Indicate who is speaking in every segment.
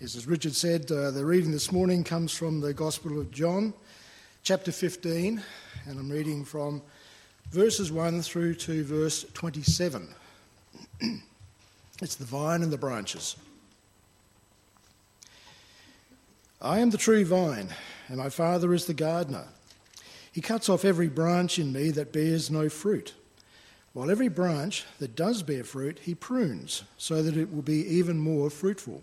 Speaker 1: Yes, as Richard said, uh, the reading this morning comes from the Gospel of John, chapter 15, and I'm reading from verses 1 through to verse 27. it's the vine and the branches. I am the true vine, and my Father is the gardener. He cuts off every branch in me that bears no fruit, while every branch that does bear fruit he prunes, so that it will be even more fruitful.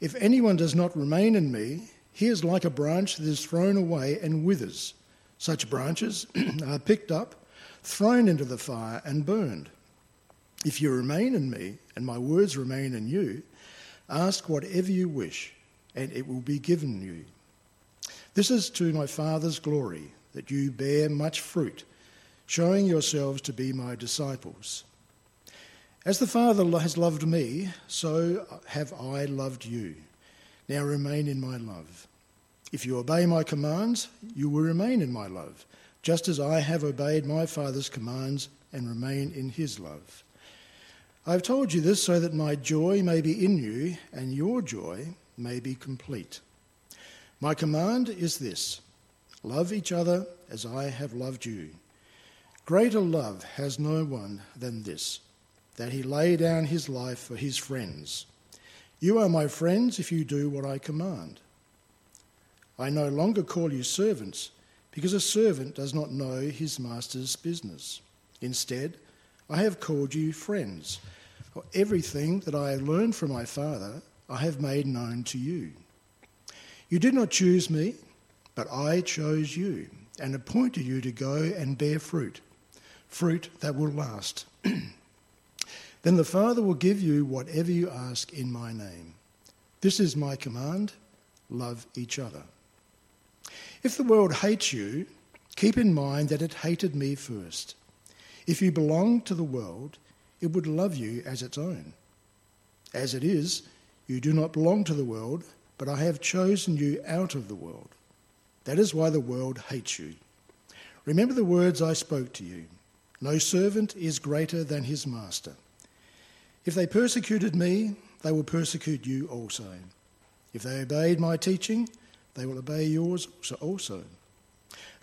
Speaker 1: If anyone does not remain in me, he is like a branch that is thrown away and withers. Such branches are picked up, thrown into the fire, and burned. If you remain in me, and my words remain in you, ask whatever you wish, and it will be given you. This is to my Father's glory, that you bear much fruit, showing yourselves to be my disciples. As the Father has loved me, so have I loved you. Now remain in my love. If you obey my commands, you will remain in my love, just as I have obeyed my Father's commands and remain in his love. I have told you this so that my joy may be in you and your joy may be complete. My command is this love each other as I have loved you. Greater love has no one than this that he lay down his life for his friends. You are my friends if you do what I command. I no longer call you servants, because a servant does not know his master's business. Instead, I have called you friends, for everything that I have learned from my Father I have made known to you. You did not choose me, but I chose you and appointed you to go and bear fruit, fruit that will last. Then the Father will give you whatever you ask in my name. This is my command love each other. If the world hates you, keep in mind that it hated me first. If you belong to the world, it would love you as its own. As it is, you do not belong to the world, but I have chosen you out of the world. That is why the world hates you. Remember the words I spoke to you No servant is greater than his master. If they persecuted me, they will persecute you also. If they obeyed my teaching, they will obey yours also.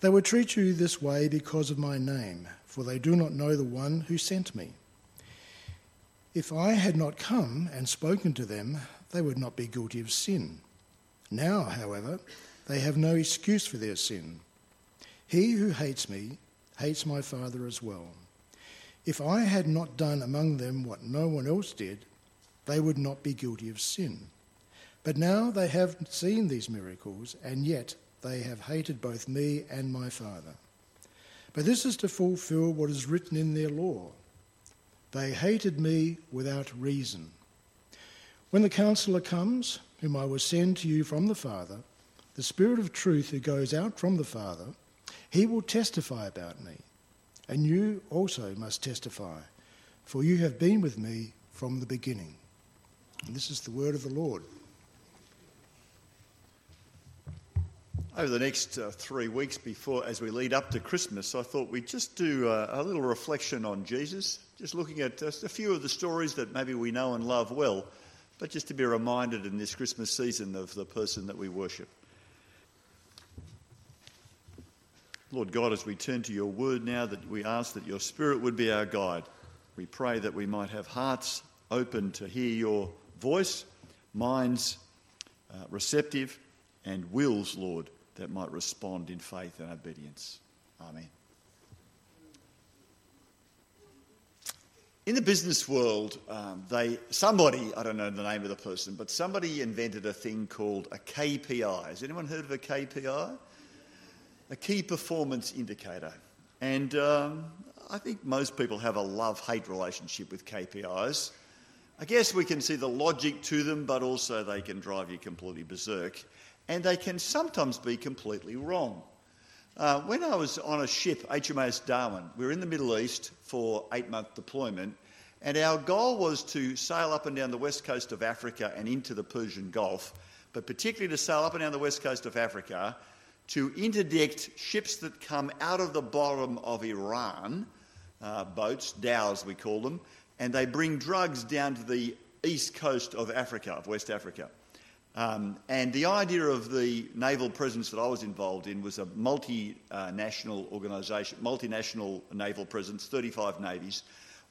Speaker 1: They will treat you this way because of my name, for they do not know the one who sent me. If I had not come and spoken to them, they would not be guilty of sin. Now, however, they have no excuse for their sin. He who hates me hates my Father as well. If I had not done among them what no one else did, they would not be guilty of sin. But now they have seen these miracles, and yet they have hated both me and my Father. But this is to fulfill what is written in their law. They hated me without reason. When the counselor comes, whom I will send to you from the Father, the Spirit of truth who goes out from the Father, he will testify about me and you also must testify, for you have been with me from the beginning. And this is the word of the Lord.
Speaker 2: Over the next uh, three weeks before, as we lead up to Christmas, I thought we'd just do uh, a little reflection on Jesus, just looking at just a few of the stories that maybe we know and love well, but just to be reminded in this Christmas season of the person that we worship. Lord God, as we turn to your word now, that we ask that your spirit would be our guide. We pray that we might have hearts open to hear your voice, minds uh, receptive, and wills, Lord, that might respond in faith and obedience. Amen. In the business world, um, they somebody I don't know the name of the person, but somebody invented a thing called a KPI. Has anyone heard of a KPI? A key performance indicator. And um, I think most people have a love hate relationship with KPIs. I guess we can see the logic to them, but also they can drive you completely berserk. And they can sometimes be completely wrong. Uh, when I was on a ship, HMAS Darwin, we were in the Middle East for eight month deployment, and our goal was to sail up and down the west coast of Africa and into the Persian Gulf, but particularly to sail up and down the west coast of Africa to interdict ships that come out of the bottom of Iran, uh, boats, dhows we call them, and they bring drugs down to the east coast of Africa, of West Africa. Um, and the idea of the naval presence that I was involved in was a multinational organisation, multinational naval presence, 35 navies,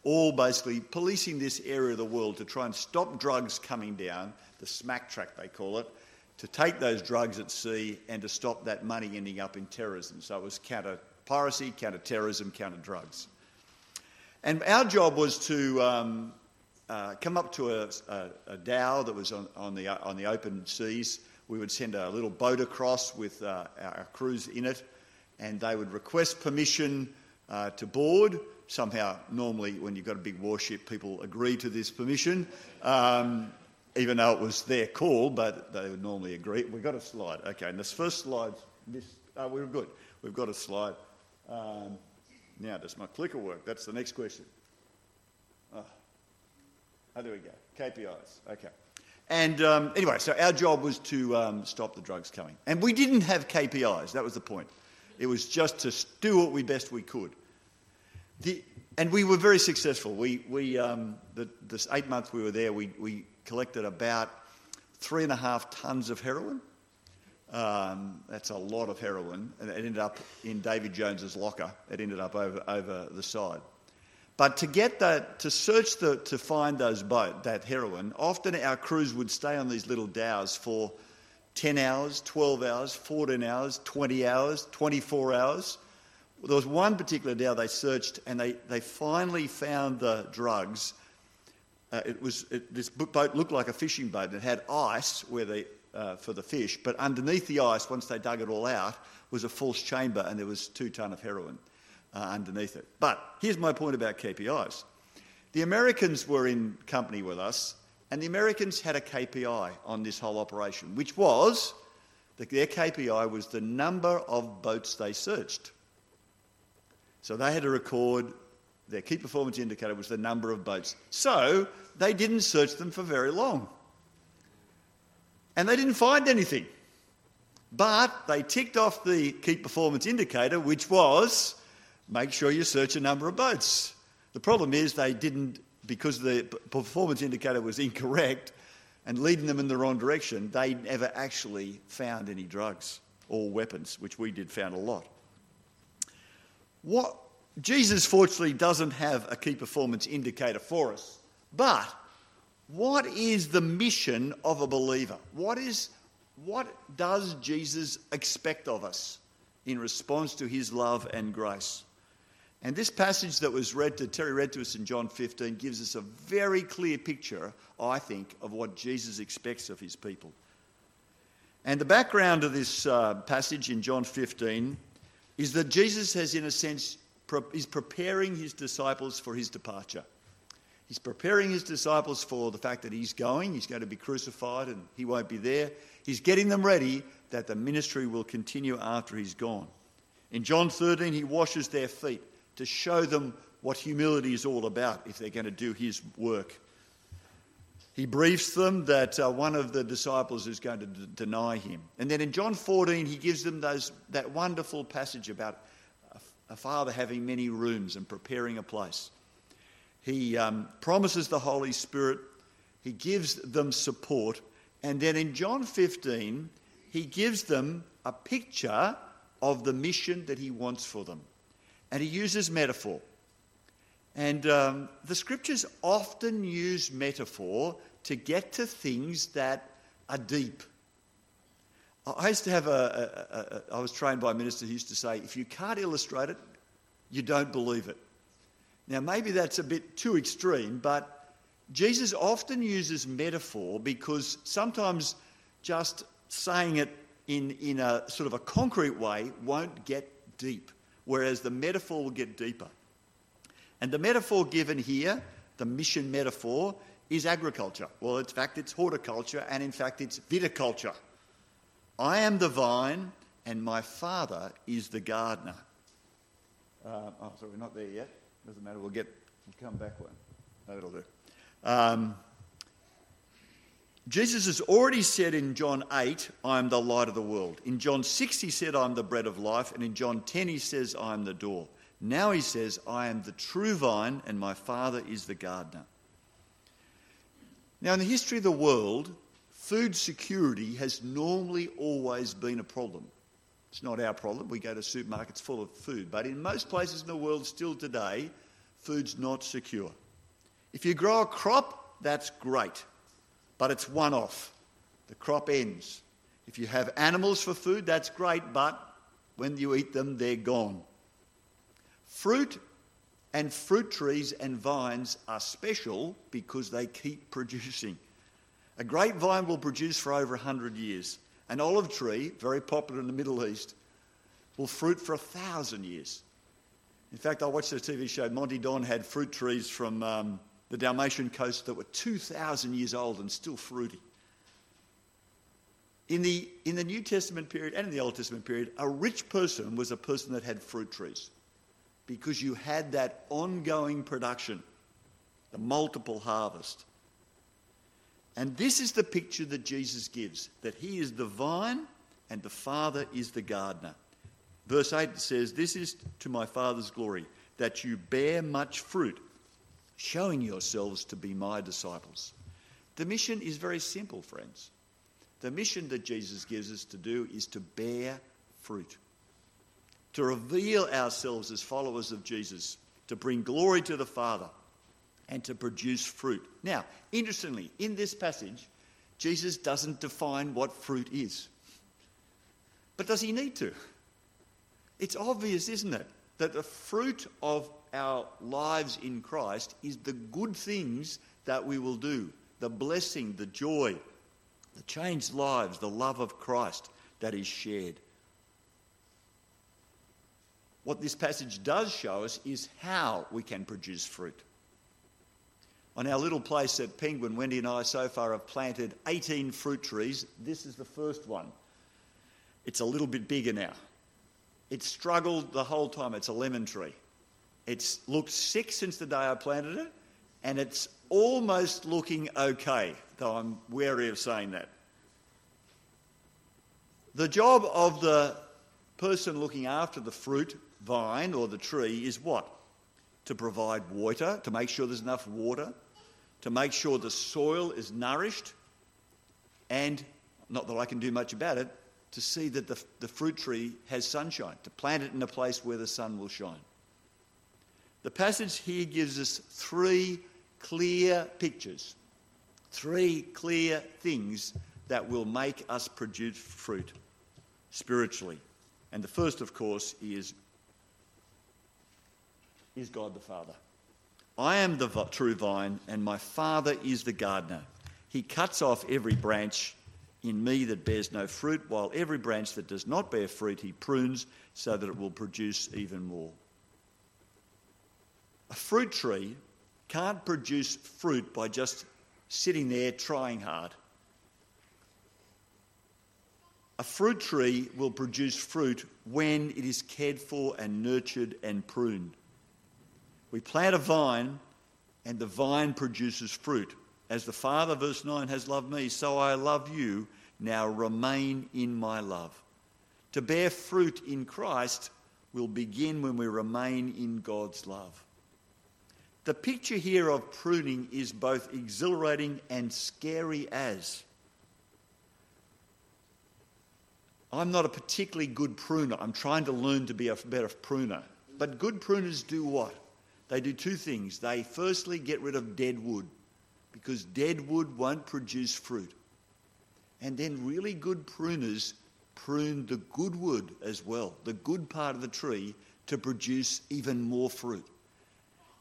Speaker 2: all basically policing this area of the world to try and stop drugs coming down, the smack track they call it, to take those drugs at sea and to stop that money ending up in terrorism. So it was counter piracy, counter terrorism, counter drugs. And our job was to um, uh, come up to a, a, a dhow that was on, on, the, on the open seas. We would send a little boat across with uh, our crews in it, and they would request permission uh, to board. Somehow, normally, when you've got a big warship, people agree to this permission, um, even though it was their call, but they would normally agree. We've got a slide. Okay, and this first slide, this, uh, we're good. We've got a slide. Um, now, does my clicker work? That's the next question. Oh, there we go. KPIs. Okay. And um, anyway, so our job was to um, stop the drugs coming. And we didn't have KPIs, that was the point. It was just to do what we best we could. The, and we were very successful. We, we, um, the, this eight months we were there, we, we collected about three and a half tonnes of heroin. Um, that's a lot of heroin. And it ended up in David Jones's locker. It ended up over, over the side. But to get that, to search the, to find those boat, that heroin, often our crews would stay on these little dhows for 10 hours, 12 hours, 14 hours, 20 hours, 24 hours. There was one particular dhow they searched and they, they finally found the drugs. Uh, it was, it, this boat looked like a fishing boat. It had ice where uh, for the fish, but underneath the ice, once they dug it all out, was a false chamber and there was two tonne of heroin uh, underneath it. But here's my point about KPIs. The Americans were in company with us, and the Americans had a KPI on this whole operation, which was that their KPI was the number of boats they searched. So they had to record their key performance indicator was the number of boats. So they didn't search them for very long. And they didn't find anything. But they ticked off the key performance indicator, which was make sure you search a number of boats. The problem is they didn't, because the performance indicator was incorrect and leading them in the wrong direction, they never actually found any drugs or weapons, which we did found a lot. What Jesus fortunately doesn't have a key performance indicator for us, but what is the mission of a believer? What is what does Jesus expect of us in response to his love and grace? And this passage that was read to Terry read to us in John 15 gives us a very clear picture, I think, of what Jesus expects of his people. And the background of this uh, passage in John 15 is that Jesus has, in a sense, is preparing his disciples for his departure. He's preparing his disciples for the fact that he's going, he's going to be crucified, and he won't be there. He's getting them ready that the ministry will continue after he's gone. In John 13, he washes their feet to show them what humility is all about if they're going to do his work. He briefs them that uh, one of the disciples is going to d- deny him. And then in John 14, he gives them those, that wonderful passage about a, a father having many rooms and preparing a place. He um, promises the Holy Spirit, he gives them support. And then in John 15, he gives them a picture of the mission that he wants for them and he uses metaphor. And um, the scriptures often use metaphor to get to things that are deep. I used to have a, a, a I was trained by a minister who used to say, if you can't illustrate it, you don't believe it. Now, maybe that's a bit too extreme, but Jesus often uses metaphor because sometimes just saying it in, in a sort of a concrete way won't get deep whereas the metaphor will get deeper. And the metaphor given here, the mission metaphor, is agriculture. Well, in fact, it's horticulture, and in fact, it's viticulture. I am the vine, and my Father is the gardener. Uh, oh, sorry, we're not there yet. Doesn't matter. We'll get. We'll come back one. That'll do. Um, Jesus has already said in John 8, I am the light of the world. In John 6, he said, I am the bread of life. And in John 10, he says, I am the door. Now he says, I am the true vine, and my Father is the gardener. Now, in the history of the world, food security has normally always been a problem. It's not our problem. We go to supermarkets full of food. But in most places in the world, still today, food's not secure. If you grow a crop, that's great, but it's one off. The crop ends. If you have animals for food, that's great, but when you eat them, they're gone. Fruit and fruit trees and vines are special because they keep producing. A grapevine will produce for over 100 years. An olive tree, very popular in the Middle East, will fruit for a thousand years. In fact, I watched a TV show, Monty Don had fruit trees from um, the Dalmatian coast that were 2,000 years old and still fruity. In the, in the New Testament period and in the Old Testament period, a rich person was a person that had fruit trees because you had that ongoing production, the multiple harvest. And this is the picture that Jesus gives that he is the vine and the Father is the gardener. Verse 8 says, This is to my Father's glory, that you bear much fruit, showing yourselves to be my disciples. The mission is very simple, friends. The mission that Jesus gives us to do is to bear fruit, to reveal ourselves as followers of Jesus, to bring glory to the Father and to produce fruit. Now, interestingly, in this passage, Jesus doesn't define what fruit is. But does he need to? It's obvious, isn't it, that the fruit of our lives in Christ is the good things that we will do the blessing, the joy, the changed lives, the love of Christ that is shared. What this passage does show us is how we can produce fruit. On our little place at Penguin, Wendy and I so far have planted 18 fruit trees. This is the first one. It's a little bit bigger now. It's struggled the whole time. It's a lemon tree. It's looked sick since the day I planted it, and it's almost looking okay, though I'm wary of saying that. The job of the person looking after the fruit vine or the tree is what? To provide water, to make sure there's enough water, to make sure the soil is nourished, and not that I can do much about it, to see that the, the fruit tree has sunshine, to plant it in a place where the sun will shine. The passage here gives us three clear pictures, three clear things that will make us produce fruit spiritually. And the first, of course, is, is God the Father. I am the true vine, and my Father is the gardener. He cuts off every branch in me that bears no fruit, while every branch that does not bear fruit he prunes so that it will produce even more. A fruit tree can't produce fruit by just sitting there trying hard. A fruit tree will produce fruit when it is cared for and nurtured and pruned. We plant a vine, and the vine produces fruit. As the Father, verse 9, has loved me, so I love you. Now remain in my love. To bear fruit in Christ will begin when we remain in God's love. The picture here of pruning is both exhilarating and scary as. I'm not a particularly good pruner. I'm trying to learn to be a better pruner. But good pruners do what? They do two things. They firstly get rid of dead wood because dead wood won't produce fruit. And then really good pruners prune the good wood as well, the good part of the tree, to produce even more fruit.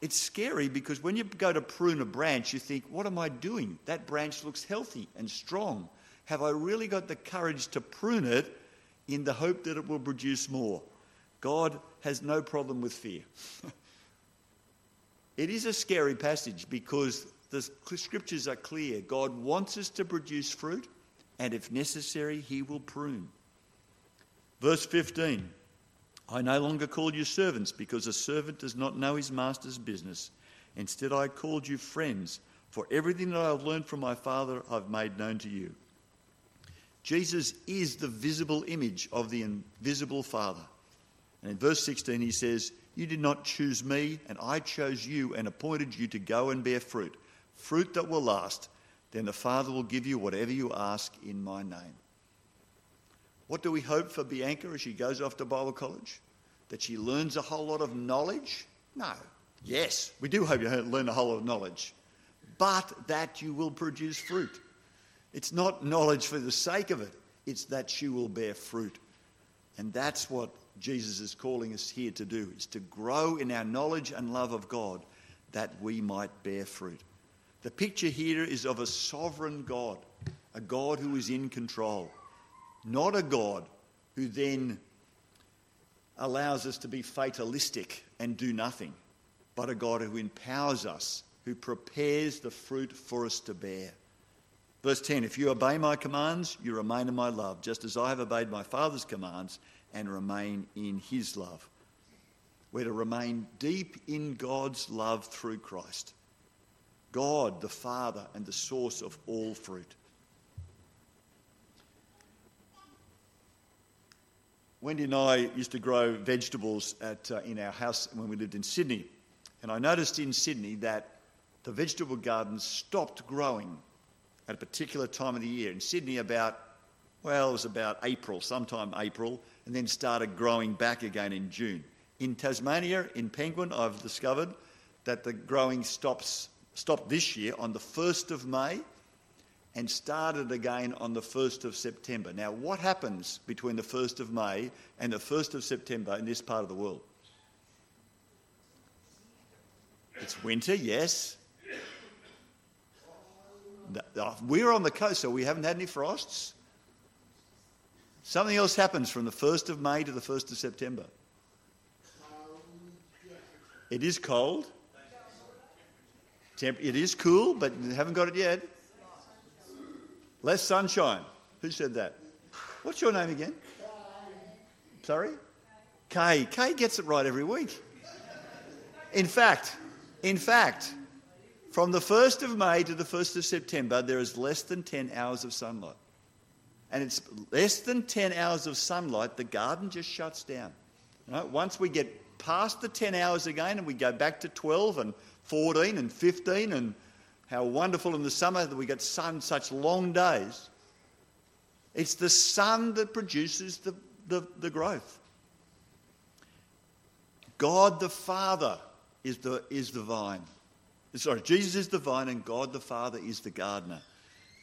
Speaker 2: It's scary because when you go to prune a branch, you think, what am I doing? That branch looks healthy and strong. Have I really got the courage to prune it in the hope that it will produce more? God has no problem with fear. It is a scary passage because the scriptures are clear. God wants us to produce fruit, and if necessary, he will prune. Verse 15 I no longer call you servants because a servant does not know his master's business. Instead, I called you friends, for everything that I have learned from my Father I've made known to you. Jesus is the visible image of the invisible Father. And in verse 16, he says, You did not choose me, and I chose you and appointed you to go and bear fruit, fruit that will last. Then the Father will give you whatever you ask in my name. What do we hope for Bianca as she goes off to Bible college? That she learns a whole lot of knowledge? No. Yes, we do hope you learn a whole lot of knowledge, but that you will produce fruit. It's not knowledge for the sake of it, it's that she will bear fruit. And that's what Jesus is calling us here to do, is to grow in our knowledge and love of God that we might bear fruit. The picture here is of a sovereign God, a God who is in control not a God who then allows us to be fatalistic and do nothing, but a God who empowers us, who prepares the fruit for us to bear. Verse 10 If you obey my commands, you remain in my love, just as I have obeyed my Father's commands and remain in his love. We're to remain deep in God's love through Christ. God, the Father, and the source of all fruit. Wendy and I used to grow vegetables at, uh, in our house when we lived in Sydney. And I noticed in Sydney that the vegetable gardens stopped growing at a particular time of the year. In Sydney, about, well, it was about April, sometime April, and then started growing back again in June. In Tasmania, in Penguin, I've discovered that the growing stops, stopped this year on the 1st of May and started again on the 1st of September. Now, what happens between the 1st of May and the 1st of September in this part of the world? It's winter, yes. We're on the coast, so we haven't had any frosts. Something else happens from the 1st of May to the 1st of September. It is cold. It is cool, but haven't got it yet. Less sunshine. Who said that? What's your name again? Sorry? Kay. Kay gets it right every week. In fact, in fact, from the 1st of May to the 1st of September, there is less than 10 hours of sunlight. And it's less than 10 hours of sunlight, the garden just shuts down. Right? Once we get past the 10 hours again and we go back to 12 and 14 and 15 and how wonderful in the summer that we get sun, such long days. It's the sun that produces the, the, the growth. God the Father is the, is the vine. Sorry, Jesus is the vine and God the Father is the gardener.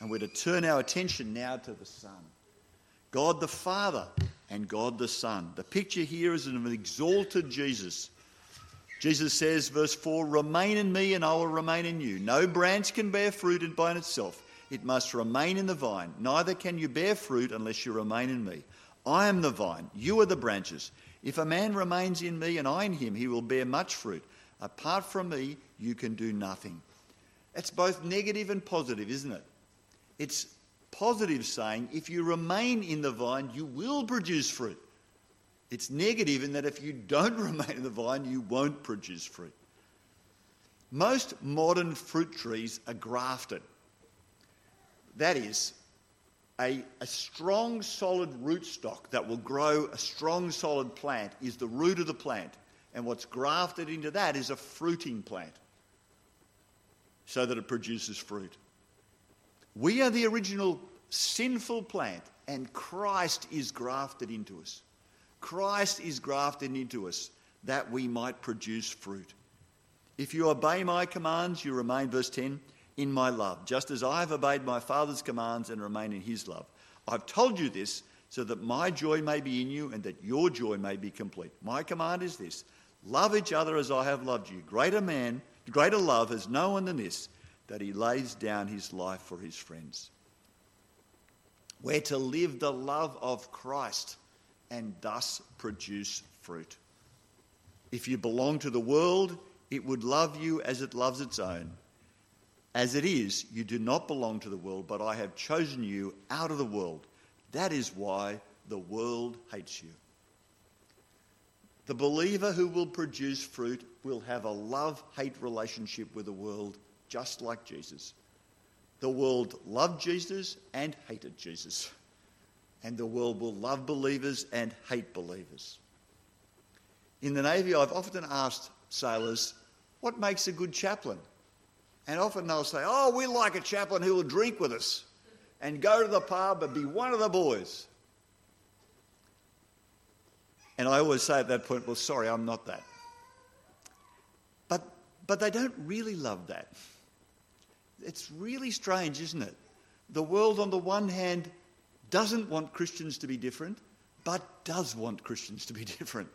Speaker 2: And we're to turn our attention now to the Son. God the Father and God the Son. The picture here is of an exalted Jesus Jesus says, verse 4 Remain in me, and I will remain in you. No branch can bear fruit by itself, it must remain in the vine. Neither can you bear fruit unless you remain in me. I am the vine, you are the branches. If a man remains in me and I in him, he will bear much fruit. Apart from me, you can do nothing. It's both negative and positive, isn't it? It's positive saying, if you remain in the vine, you will produce fruit. It's negative in that if you don't remain in the vine, you won't produce fruit. Most modern fruit trees are grafted. That is, a, a, strong, solid rootstock that will grow a strong, solid plant is the root of the plant. And what's grafted into that is a fruiting plant so that it produces fruit. We are the original sinful plant, and Christ is grafted into us. Christ is grafted into us that we might produce fruit. If you obey my commands, you remain, verse 10, in my love, just as I have obeyed my Father's commands and remain in his love. I've told you this so that my joy may be in you and that your joy may be complete. My command is this love each other as I have loved you. Greater man, greater love has no one than this, that he lays down his life for his friends. We're to live the love of Christ and thus produce fruit. If you belong to the world, it would love you as it loves its own. As it is, you do not belong to the world, but I have chosen you out of the world. That is why the world hates you. The believer who will produce fruit will have a love hate relationship with the world, just like Jesus. The world loved Jesus and hated Jesus. And the world will love believers and hate believers. In the Navy, I've often asked sailors, what makes a good chaplain? And often they'll say, oh, we like a chaplain who will drink with us and go to the pub and be one of the boys. And I always say at that point, well, sorry, I'm not that. But, but they don't really love that. It's really strange, isn't it? The world, on the one hand, doesn't want Christians to be different, but does want Christians to be different.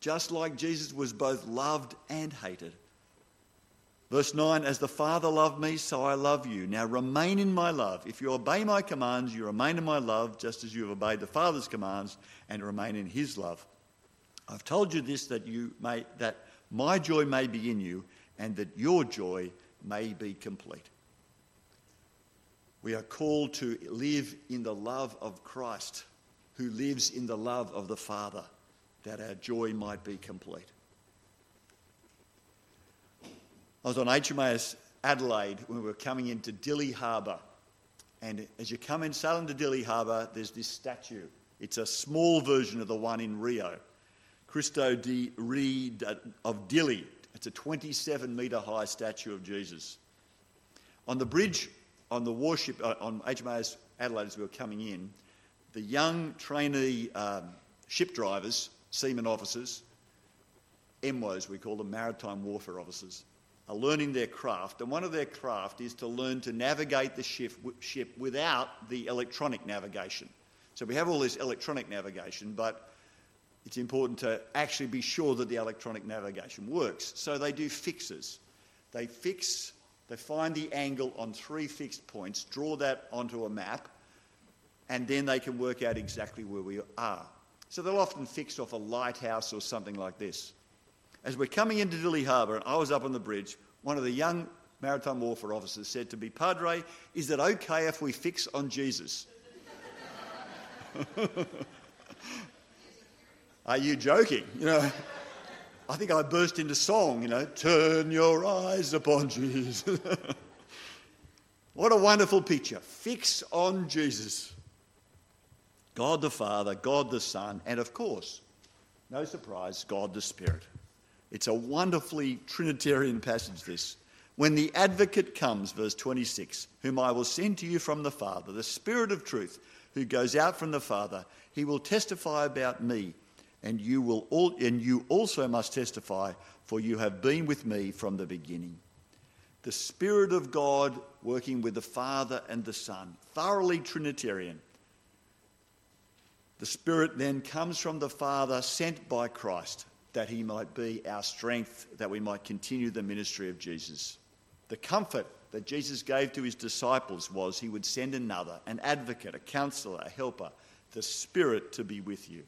Speaker 2: Just like Jesus was both loved and hated. Verse 9 As the Father loved me, so I love you. Now remain in my love. If you obey my commands, you remain in my love, just as you have obeyed the Father's commands and remain in his love. I've told you this that, you may, that my joy may be in you and that your joy may be complete. We are called to live in the love of Christ, who lives in the love of the Father, that our joy might be complete. I was on HMAS Adelaide when we were coming into Dili Harbour. And as you come in, sail into Dili Harbour, there's this statue. It's a small version of the one in Rio. Cristo di Re of Dili. It's a 27 metre high statue of Jesus. On the bridge, on the warship, uh, on HMAS Adelaide as we were coming in, the young trainee um, ship drivers, seaman officers, MWOs we call them, maritime warfare officers, are learning their craft, and one of their craft is to learn to navigate the ship, ship without the electronic navigation. So we have all this electronic navigation, but it's important to actually be sure that the electronic navigation works. So they do fixes. They fix, they find the angle on three fixed points, draw that onto a map, and then they can work out exactly where we are. So they'll often fix off a lighthouse or something like this. As we're coming into Dili Harbour, and I was up on the bridge, one of the young maritime warfare officers said to me, Padre, is it okay if we fix on Jesus? Are you joking? You know, I think I burst into song, you know, turn your eyes upon Jesus. what a wonderful picture. Fix on Jesus. God the Father, God the Son, and of course, no surprise, God the Spirit. It's a wonderfully Trinitarian passage, this. When the advocate comes, verse 26, whom I will send to you from the Father, the Spirit of truth, who goes out from the Father, he will testify about me, and you, will all, and you also must testify, for you have been with me from the beginning. The Spirit of God working with the Father and the Son, thoroughly Trinitarian. The Spirit then comes from the Father, sent by Christ that he might be our strength, that we might continue the ministry of Jesus. The comfort that Jesus gave to his disciples was he would send another, an advocate, a counselor, a helper, the Spirit to be with you.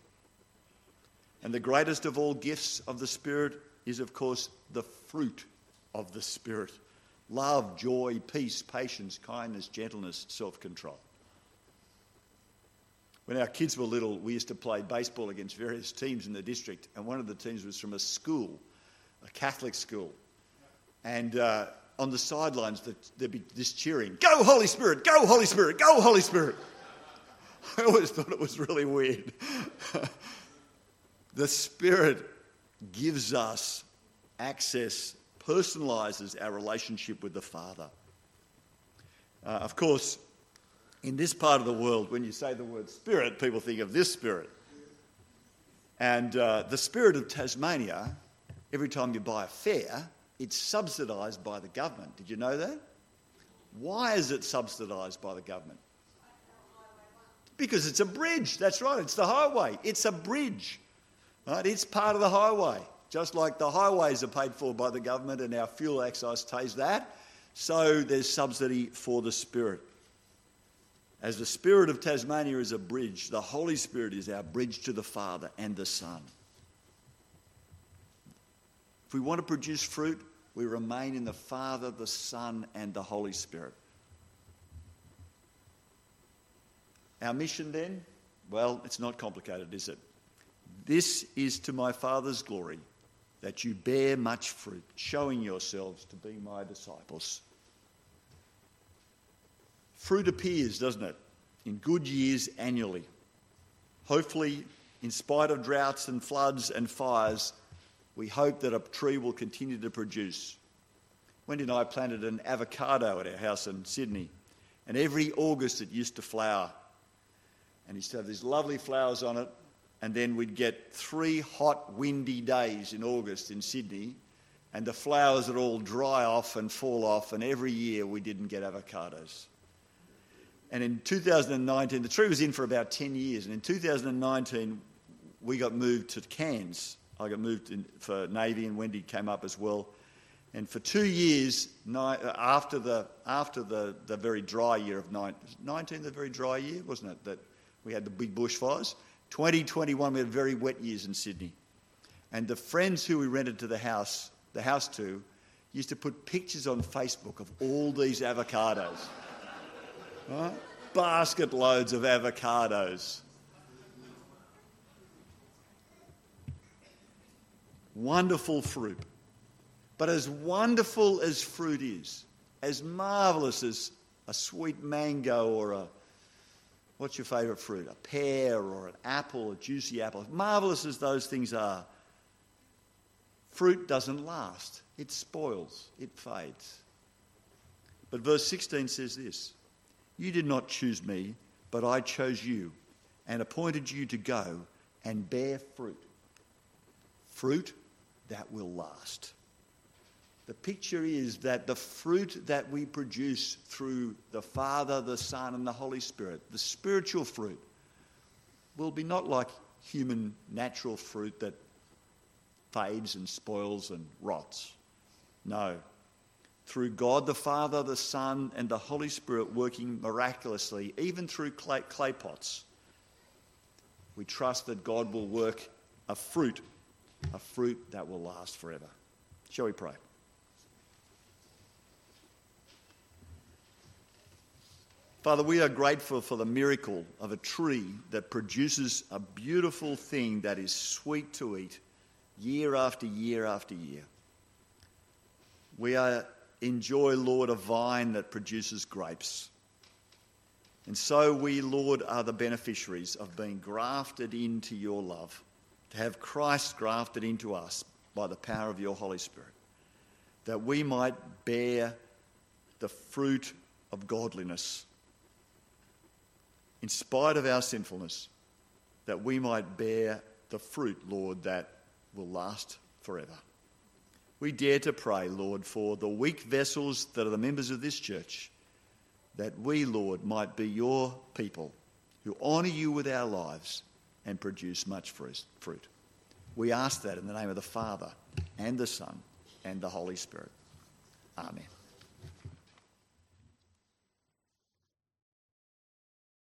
Speaker 2: And the greatest of all gifts of the Spirit is, of course, the fruit of the Spirit love, joy, peace, patience, kindness, gentleness, self control. When our kids were little, we used to play baseball against various teams in the district, and one of the teams was from a school, a Catholic school. And uh, on the sidelines, there'd be this cheering Go, Holy Spirit! Go, Holy Spirit! Go, Holy Spirit! I always thought it was really weird. the Spirit gives us access, personalizes our relationship with the Father. Uh, of course, in this part of the world, when you say the word spirit, people think of this spirit. And uh, the spirit of Tasmania, every time you buy a fare, it's subsidised by the government. Did you know that? Why is it subsidised by the government? Because it's a bridge. That's right. It's the highway. It's a bridge. Right? It's part of the highway. Just like the highways are paid for by the government and our fuel excise pays that, so there's subsidy for the spirit. As the Spirit of Tasmania is a bridge, the Holy Spirit is our bridge to the Father and the Son. If we want to produce fruit, We remain in the Father, the Son, and the Holy Spirit. Our mission then? Well, it's not complicated, is it? This is to my Father's glory that you bear much fruit, showing yourselves to be my disciples. Fruit appears, doesn't it, in good years annually. Hopefully, in spite of droughts and floods and fires, we hope that a tree will continue to produce. Wendy and I planted an avocado at our house in Sydney, and every August it used to flower. And used to have these lovely flowers on it, and then we'd get three hot, windy days in August in Sydney, and the flowers would all dry off and fall off, and every year we didn't get avocados. And in 2019, the tree was in for about 10 years. And in 2019, we got moved to Cairns. I got moved in for Navy, and Wendy came up as well. And for two years, after the, after the, the very dry year of 19, the very dry year, wasn't it? That we had the big bushfires. 2021, we had very wet years in Sydney. And the friends who we rented to the house, the house to, used to put pictures on Facebook of all these avocados. Basket loads of avocados. Wonderful fruit. But as wonderful as fruit is, as marvellous as a sweet mango or a, what's your favourite fruit? A pear or an apple, a juicy apple. As marvellous as those things are, fruit doesn't last. It spoils, it fades. But verse 16 says this you did not choose me, but I chose you and appointed you to go and bear fruit. Fruit that will last. The picture is that the fruit that we produce through the Father, the Son, and the Holy Spirit, the spiritual fruit, will be not like human natural fruit that fades and spoils and rots. No, through God the Father, the Son, and the Holy Spirit working miraculously, even through clay, clay pots. We trust that God will work a fruit, a fruit that will last forever. Shall we pray? Father, we are grateful for the miracle of a tree that produces a beautiful thing that is sweet to eat year after year after year. We are enjoy, Lord, a vine that produces grapes. And so we, Lord, are the beneficiaries of being grafted into your love, to have Christ grafted into us by the power of your Holy Spirit, that we might bear the fruit of godliness in spite of our sinfulness, that we might bear the fruit, Lord, that will last forever we dare to pray, Lord, for the weak vessels that are the members of this church, that we, Lord, might be your people who honour you with our lives and produce much fruit. We ask that in the name of the Father and the Son and the Holy Spirit. Amen.